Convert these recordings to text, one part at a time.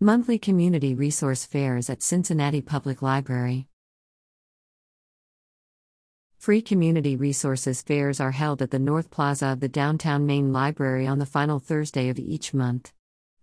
Monthly Community Resource Fairs at Cincinnati Public Library. Free community resources fairs are held at the North Plaza of the downtown Main Library on the final Thursday of each month.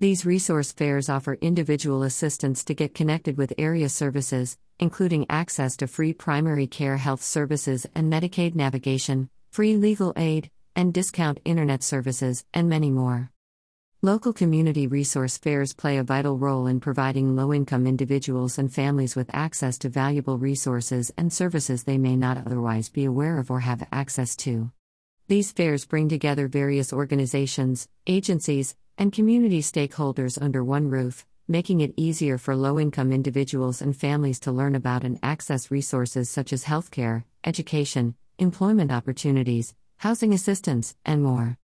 These resource fairs offer individual assistance to get connected with area services, including access to free primary care health services and Medicaid navigation, free legal aid, and discount internet services, and many more. Local community resource fairs play a vital role in providing low income individuals and families with access to valuable resources and services they may not otherwise be aware of or have access to. These fairs bring together various organizations, agencies, and community stakeholders under one roof, making it easier for low income individuals and families to learn about and access resources such as healthcare, education, employment opportunities, housing assistance, and more.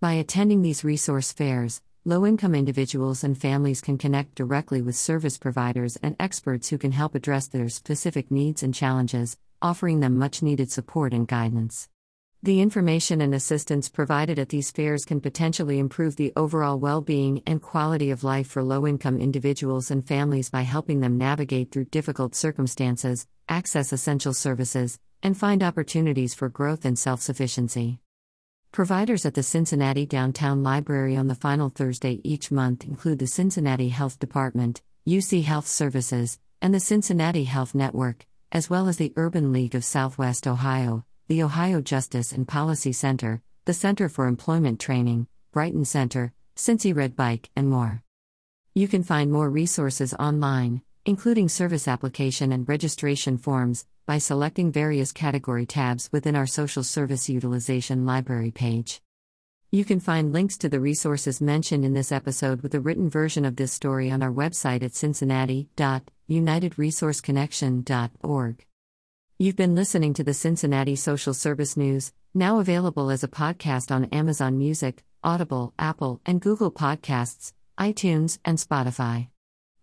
By attending these resource fairs, low income individuals and families can connect directly with service providers and experts who can help address their specific needs and challenges, offering them much needed support and guidance. The information and assistance provided at these fairs can potentially improve the overall well being and quality of life for low income individuals and families by helping them navigate through difficult circumstances, access essential services, and find opportunities for growth and self sufficiency. Providers at the Cincinnati Downtown Library on the final Thursday each month include the Cincinnati Health Department, UC Health Services, and the Cincinnati Health Network, as well as the Urban League of Southwest Ohio, the Ohio Justice and Policy Center, the Center for Employment Training, Brighton Center, Cincy Red Bike, and more. You can find more resources online, including service application and registration forms, by selecting various category tabs within our Social Service Utilization Library page. You can find links to the resources mentioned in this episode with a written version of this story on our website at cincinnati.unitedresourceconnection.org. You've been listening to the Cincinnati Social Service News, now available as a podcast on Amazon Music, Audible, Apple, and Google Podcasts, iTunes, and Spotify.